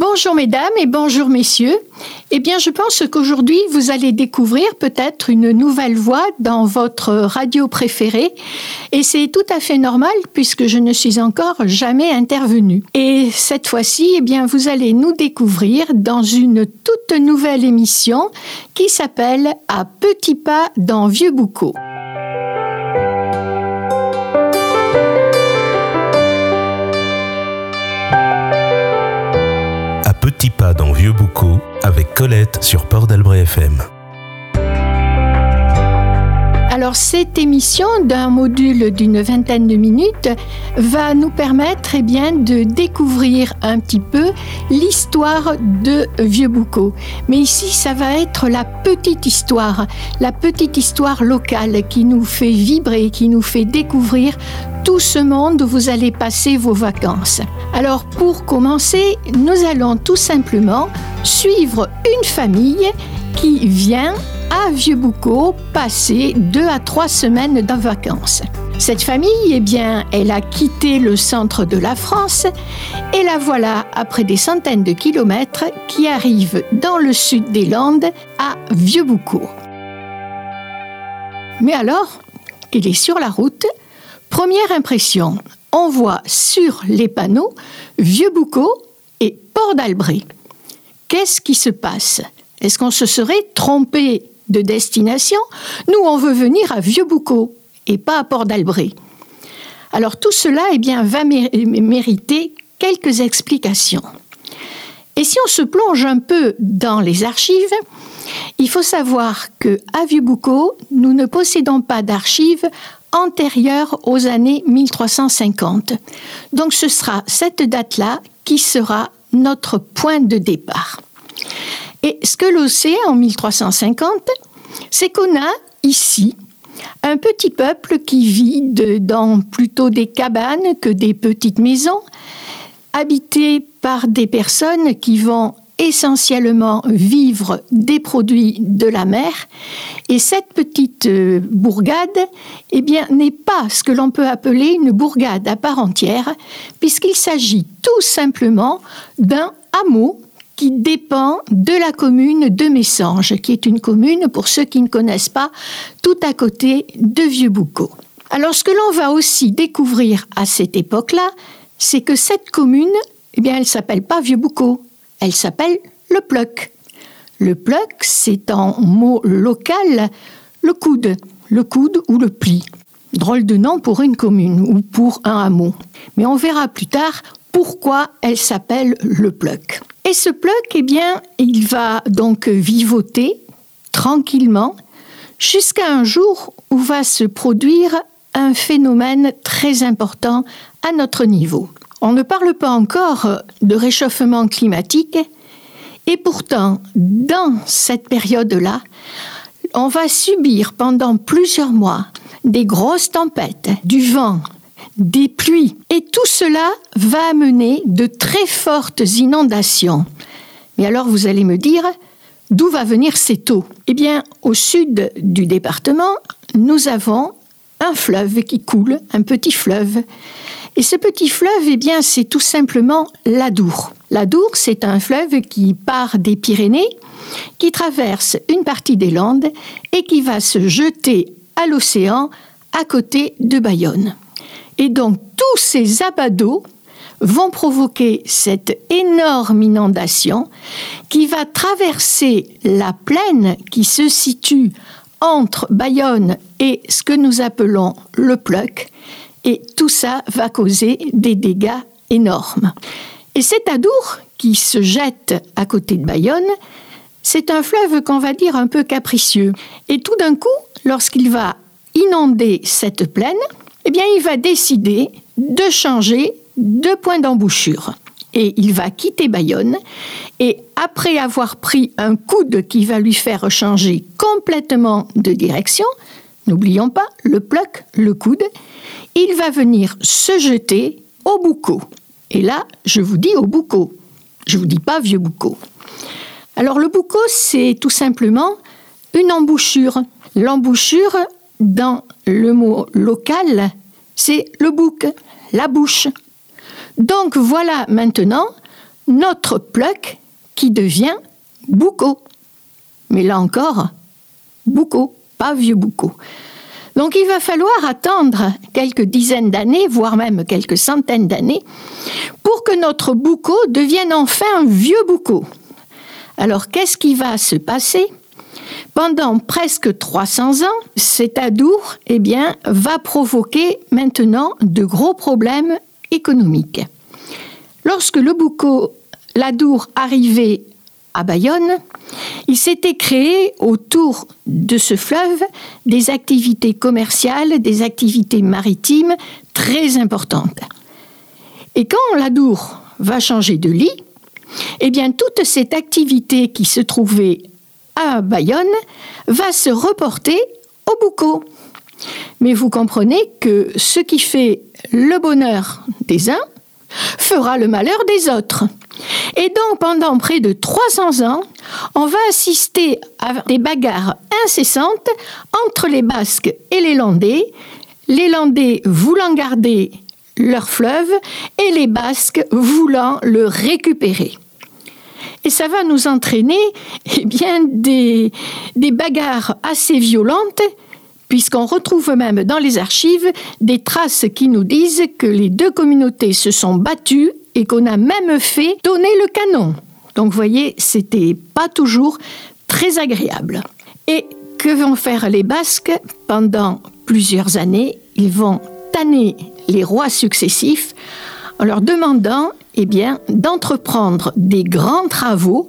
Bonjour mesdames et bonjour messieurs. Eh bien, je pense qu'aujourd'hui, vous allez découvrir peut-être une nouvelle voix dans votre radio préférée. Et c'est tout à fait normal puisque je ne suis encore jamais intervenue. Et cette fois-ci, eh bien, vous allez nous découvrir dans une toute nouvelle émission qui s'appelle À petits pas dans Vieux Boucau. Petit pas dans Vieux Boucau avec Colette sur Port d'Albret FM. Alors cette émission d'un module d'une vingtaine de minutes va nous permettre eh bien, de découvrir un petit peu l'histoire de Vieux Boucau. Mais ici, ça va être la petite histoire, la petite histoire locale qui nous fait vibrer, qui nous fait découvrir tout ce monde où vous allez passer vos vacances. Alors pour commencer, nous allons tout simplement suivre une famille qui vient à Vieux-Boucau passer deux à trois semaines de vacances. Cette famille, eh bien, elle a quitté le centre de la France et la voilà, après des centaines de kilomètres, qui arrive dans le sud des Landes, à Vieux-Boucau. Mais alors, il est sur la route Première impression, on voit sur les panneaux Vieux-Boucau et Port d'Albret. Qu'est-ce qui se passe? Est-ce qu'on se serait trompé? De destination Nous, on veut venir à Vieux-Boucau et pas à Port d'Albret. Alors tout cela eh bien, va mériter quelques explications. Et si on se plonge un peu dans les archives, il faut savoir que à Vieux-Boucau, nous ne possédons pas d'archives antérieure aux années 1350. Donc ce sera cette date-là qui sera notre point de départ. Et ce que l'on sait en 1350, c'est qu'on a ici un petit peuple qui vit dans plutôt des cabanes que des petites maisons, habité par des personnes qui vont essentiellement vivre des produits de la mer. Et cette petite euh, bourgade, eh bien, n'est pas ce que l'on peut appeler une bourgade à part entière, puisqu'il s'agit tout simplement d'un hameau qui dépend de la commune de Messanges, qui est une commune, pour ceux qui ne connaissent pas, tout à côté de Vieux-Boucau. Alors, ce que l'on va aussi découvrir à cette époque-là, c'est que cette commune, eh bien, elle s'appelle pas Vieux-Boucau, elle s'appelle le pluck. Le pluck, c'est en mot local le coude, le coude ou le pli. Drôle de nom pour une commune ou pour un hameau. Mais on verra plus tard pourquoi elle s'appelle le pluck. Et ce pluck, eh bien, il va donc vivoter tranquillement jusqu'à un jour où va se produire un phénomène très important à notre niveau. On ne parle pas encore de réchauffement climatique et pourtant, dans cette période-là, on va subir pendant plusieurs mois des grosses tempêtes, du vent, des pluies, et tout cela va amener de très fortes inondations. Mais alors vous allez me dire, d'où va venir cette eau? Eh bien, au sud du département, nous avons un fleuve qui coule, un petit fleuve, et ce petit fleuve, eh bien, c'est tout simplement l'Adour. L'Adour, c'est un fleuve qui part des Pyrénées, qui traverse une partie des Landes et qui va se jeter à l'océan à côté de Bayonne. Et donc tous ces d'eau vont provoquer cette énorme inondation qui va traverser la plaine qui se situe entre Bayonne et ce que nous appelons le Pleuc et tout ça va causer des dégâts énormes. Et cet Adour, qui se jette à côté de Bayonne, c'est un fleuve qu'on va dire un peu capricieux. Et tout d'un coup, lorsqu'il va inonder cette plaine, eh bien, il va décider de changer de point d'embouchure. Et il va quitter Bayonne. Et après avoir pris un coude qui va lui faire changer complètement de direction, n'oublions pas le ploc, le coude, il va venir se jeter au boucau. Et là, je vous dis au boucau. Je vous dis pas vieux boucau. Alors le boucau, c'est tout simplement une embouchure. L'embouchure, dans le mot local, c'est le bouc, la bouche. Donc voilà maintenant notre pluck qui devient boucau. Mais là encore, boucau, pas vieux boucau. Donc il va falloir attendre quelques dizaines d'années, voire même quelques centaines d'années, pour que notre boucau devienne enfin un vieux boucau. Alors qu'est-ce qui va se passer? Pendant presque 300 ans, cet adour eh va provoquer maintenant de gros problèmes économiques. Lorsque le boucau l'Adour arrivait à Bayonne, il s'était créé autour de ce fleuve des activités commerciales, des activités maritimes très importantes. Et quand l'Adour va changer de lit, eh bien toute cette activité qui se trouvait à Bayonne va se reporter au Boucau. Mais vous comprenez que ce qui fait le bonheur des uns fera le malheur des autres. Et donc pendant près de 300 ans, on va assister à des bagarres incessantes entre les Basques et les Landais, les Landais voulant garder leur fleuve et les Basques voulant le récupérer. Et ça va nous entraîner eh bien, des, bagarres assez violentes puisqu'on retrouve même dans les archives des traces qui nous disent que les deux communautés se sont battues et qu'on a même fait donner le canon. Donc vous voyez, c'était pas toujours très agréable. Et que vont faire les Basques pendant plusieurs années? Ils vont tanner les rois successifs en leur demandant eh bien, d'entreprendre des grands travaux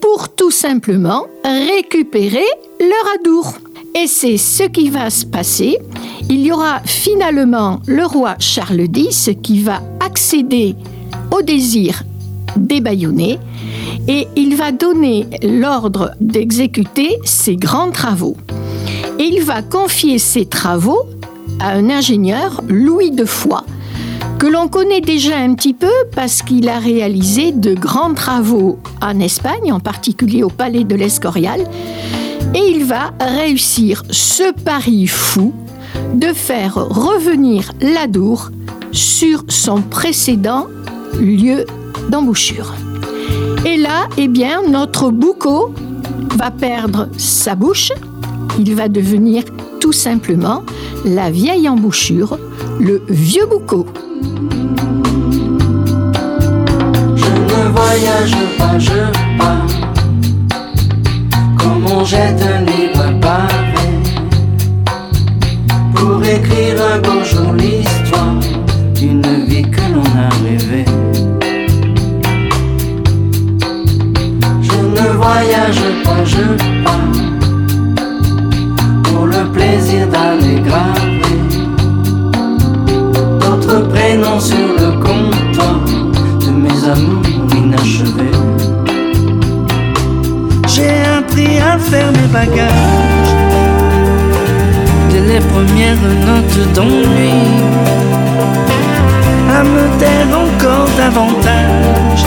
pour tout simplement récupérer leur adour. Et c'est ce qui va se passer. Il y aura finalement le roi Charles X qui va accéder au désir des Bayonnais et il va donner l'ordre d'exécuter ses grands travaux. Et il va confier ces travaux à un ingénieur, Louis de Foix, que l'on connaît déjà un petit peu parce qu'il a réalisé de grands travaux en Espagne, en particulier au Palais de l'Escorial, et il va réussir ce pari fou de faire revenir l'Adour sur son précédent lieu d'embouchure. Et là, eh bien, notre boucau va perdre sa bouche, il va devenir tout simplement la vieille embouchure, le vieux boucau. Je ne voyage pas, je pars on jette un livre pavé pour écrire un beau jour l'histoire d'une vie que l'on a rêvée. Je ne voyage pas, je pars pour le plaisir d'aller graver d'autres prénoms sur le comptoir de mes amours inachevés. J'ai appris à faire mes bagages dès les premières notes d'ennui, à me taire encore davantage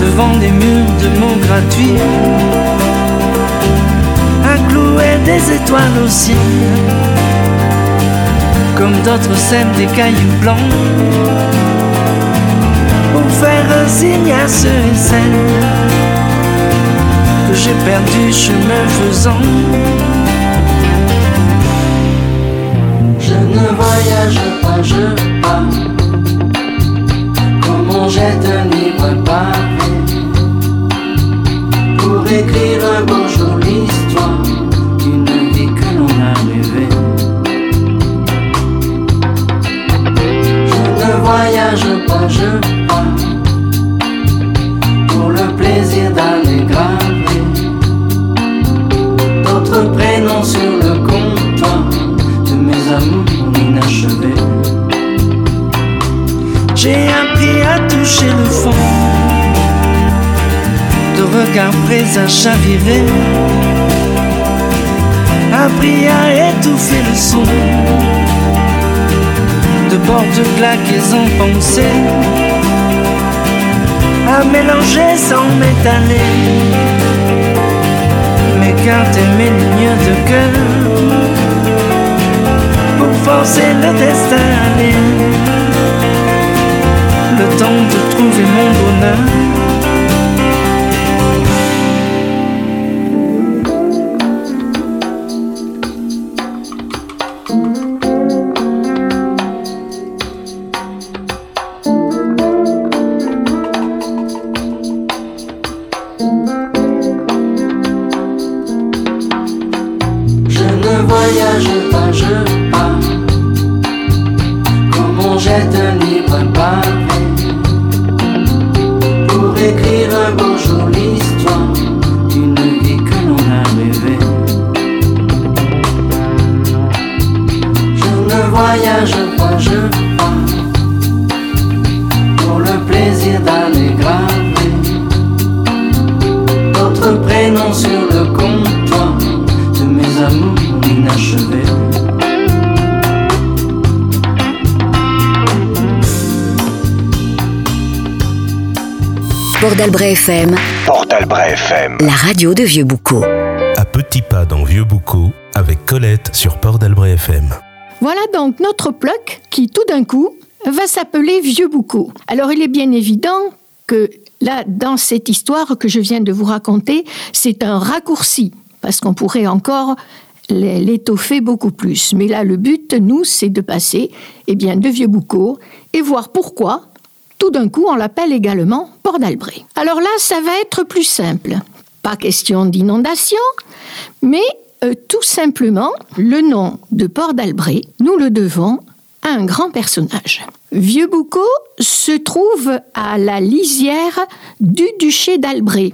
devant des murs de mots gratuits, des étoiles au ciel, comme d'autres sèment des cailloux blancs pour faire un signe à ceux et celles que j'ai perdu chemin faisant. Je ne voyage pas, je pars. Comme on jette un livre pour écrire un bonjour prêts à chavirer. Appris à étouffer le son. De bords de claques en pensée, à mélanger sans m'étaler. Garder mes lignes de cœur. Pour forcer le destin le temps de trouver mon bonheur. FM. FM. La radio de Vieux Boucau. À petits pas dans Vieux Boucau avec Colette sur Port d'Albret FM. Voilà donc notre ploc qui tout d'un coup va s'appeler Vieux Boucau. Alors il est bien évident que là, dans cette histoire que je viens de vous raconter, c'est un raccourci parce qu'on pourrait encore l'étoffer beaucoup plus. Mais là, le but, nous, c'est de passer eh bien, de Vieux Boucau et voir pourquoi tout d'un coup, on l'appelle également Port d'Albret. Alors là, ça va être plus simple. Pas question d'inondation, mais euh, tout simplement, le nom de Port d'Albret, nous le devons à un grand personnage. Vieux Boucau se trouve à la lisière du duché d'Albret.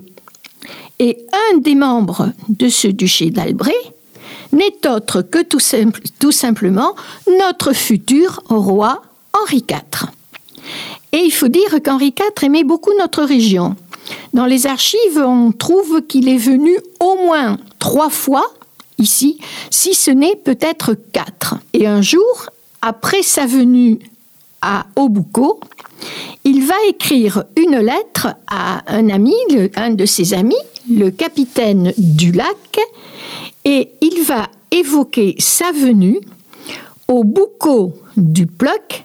Et un des membres de ce duché d'Albret n'est autre que tout simplement notre futur roi Henri IV. Et il faut dire qu'Henri IV aimait beaucoup notre région. Dans les archives, on trouve qu'il est venu au moins trois fois ici, si ce n'est peut-être quatre. Et un jour, après sa venue à Obuco, il va écrire une lettre à un ami, un de ses amis, le capitaine du lac, et il va évoquer sa venue au Boucau du Ploc,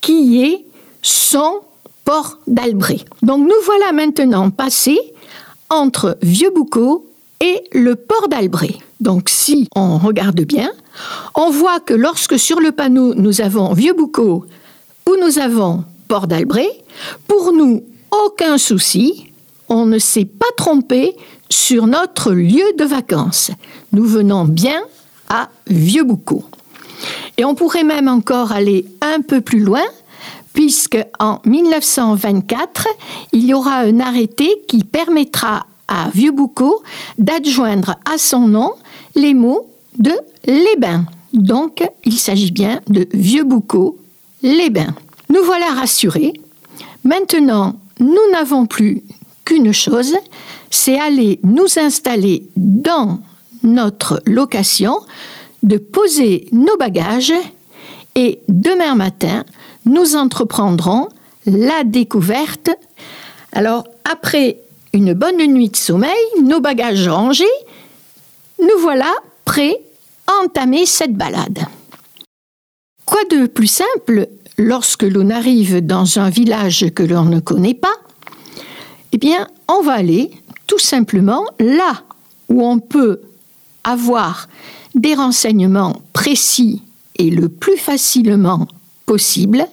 qui est son port d'Albret. Donc nous voilà maintenant passés entre Vieux-Boucau et le port d'Albret. Donc si on regarde bien, on voit que lorsque sur le panneau nous avons Vieux-Boucau ou nous avons port d'Albret, pour nous, aucun souci, on ne s'est pas trompé sur notre lieu de vacances. Nous venons bien à Vieux-Boucau. Et on pourrait même encore aller un peu plus loin puisque en 1924, il y aura un arrêté qui permettra à Vieux-Boucau d'adjoindre à son nom les mots de les bains. Donc, il s'agit bien de Vieux-Boucau, les bains. Nous voilà rassurés. Maintenant, nous n'avons plus qu'une chose, c'est aller nous installer dans notre location, de poser nos bagages et demain matin, nous entreprendrons la découverte. Alors, après une bonne nuit de sommeil, nos bagages rangés, nous voilà prêts à entamer cette balade. Quoi de plus simple lorsque l'on arrive dans un village que l'on ne connaît pas? Eh bien, on va aller tout simplement là où on peut avoir des renseignements précis et le plus facilement possible,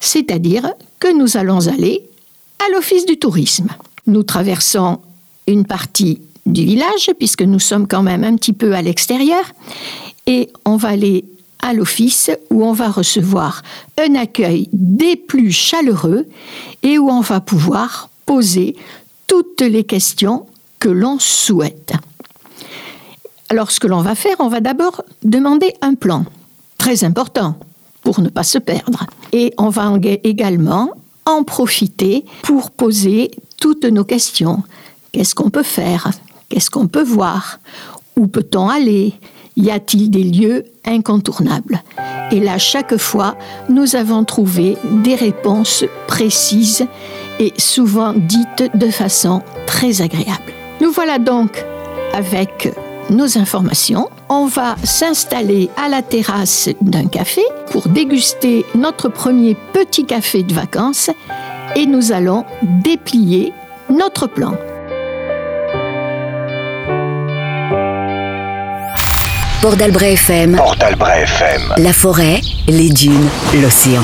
c'est-à-dire que nous allons aller à l'Office du tourisme. Nous traversons une partie du village, puisque nous sommes quand même un petit peu à l'extérieur, et on va aller à l'office où on va recevoir un accueil des plus chaleureux et où on va pouvoir poser toutes les questions que l'on souhaite. Alors ce que l'on va faire, on va d'abord demander un plan, très important pour ne pas se perdre. Et on va également en profiter pour poser toutes nos questions. Qu'est-ce qu'on peut faire? Qu'est-ce qu'on peut voir? Où peut-on aller? Y a-t-il des lieux incontournables? Et là, chaque fois, nous avons trouvé des réponses précises et souvent dites de façon très agréable. Nous voilà donc avec nos informations on va s'installer à la terrasse d'un café pour déguster notre premier petit café de vacances et nous allons déplier notre plan. Port d'Albret FM. Port d'Albret FM. La forêt, les dunes, l'océan.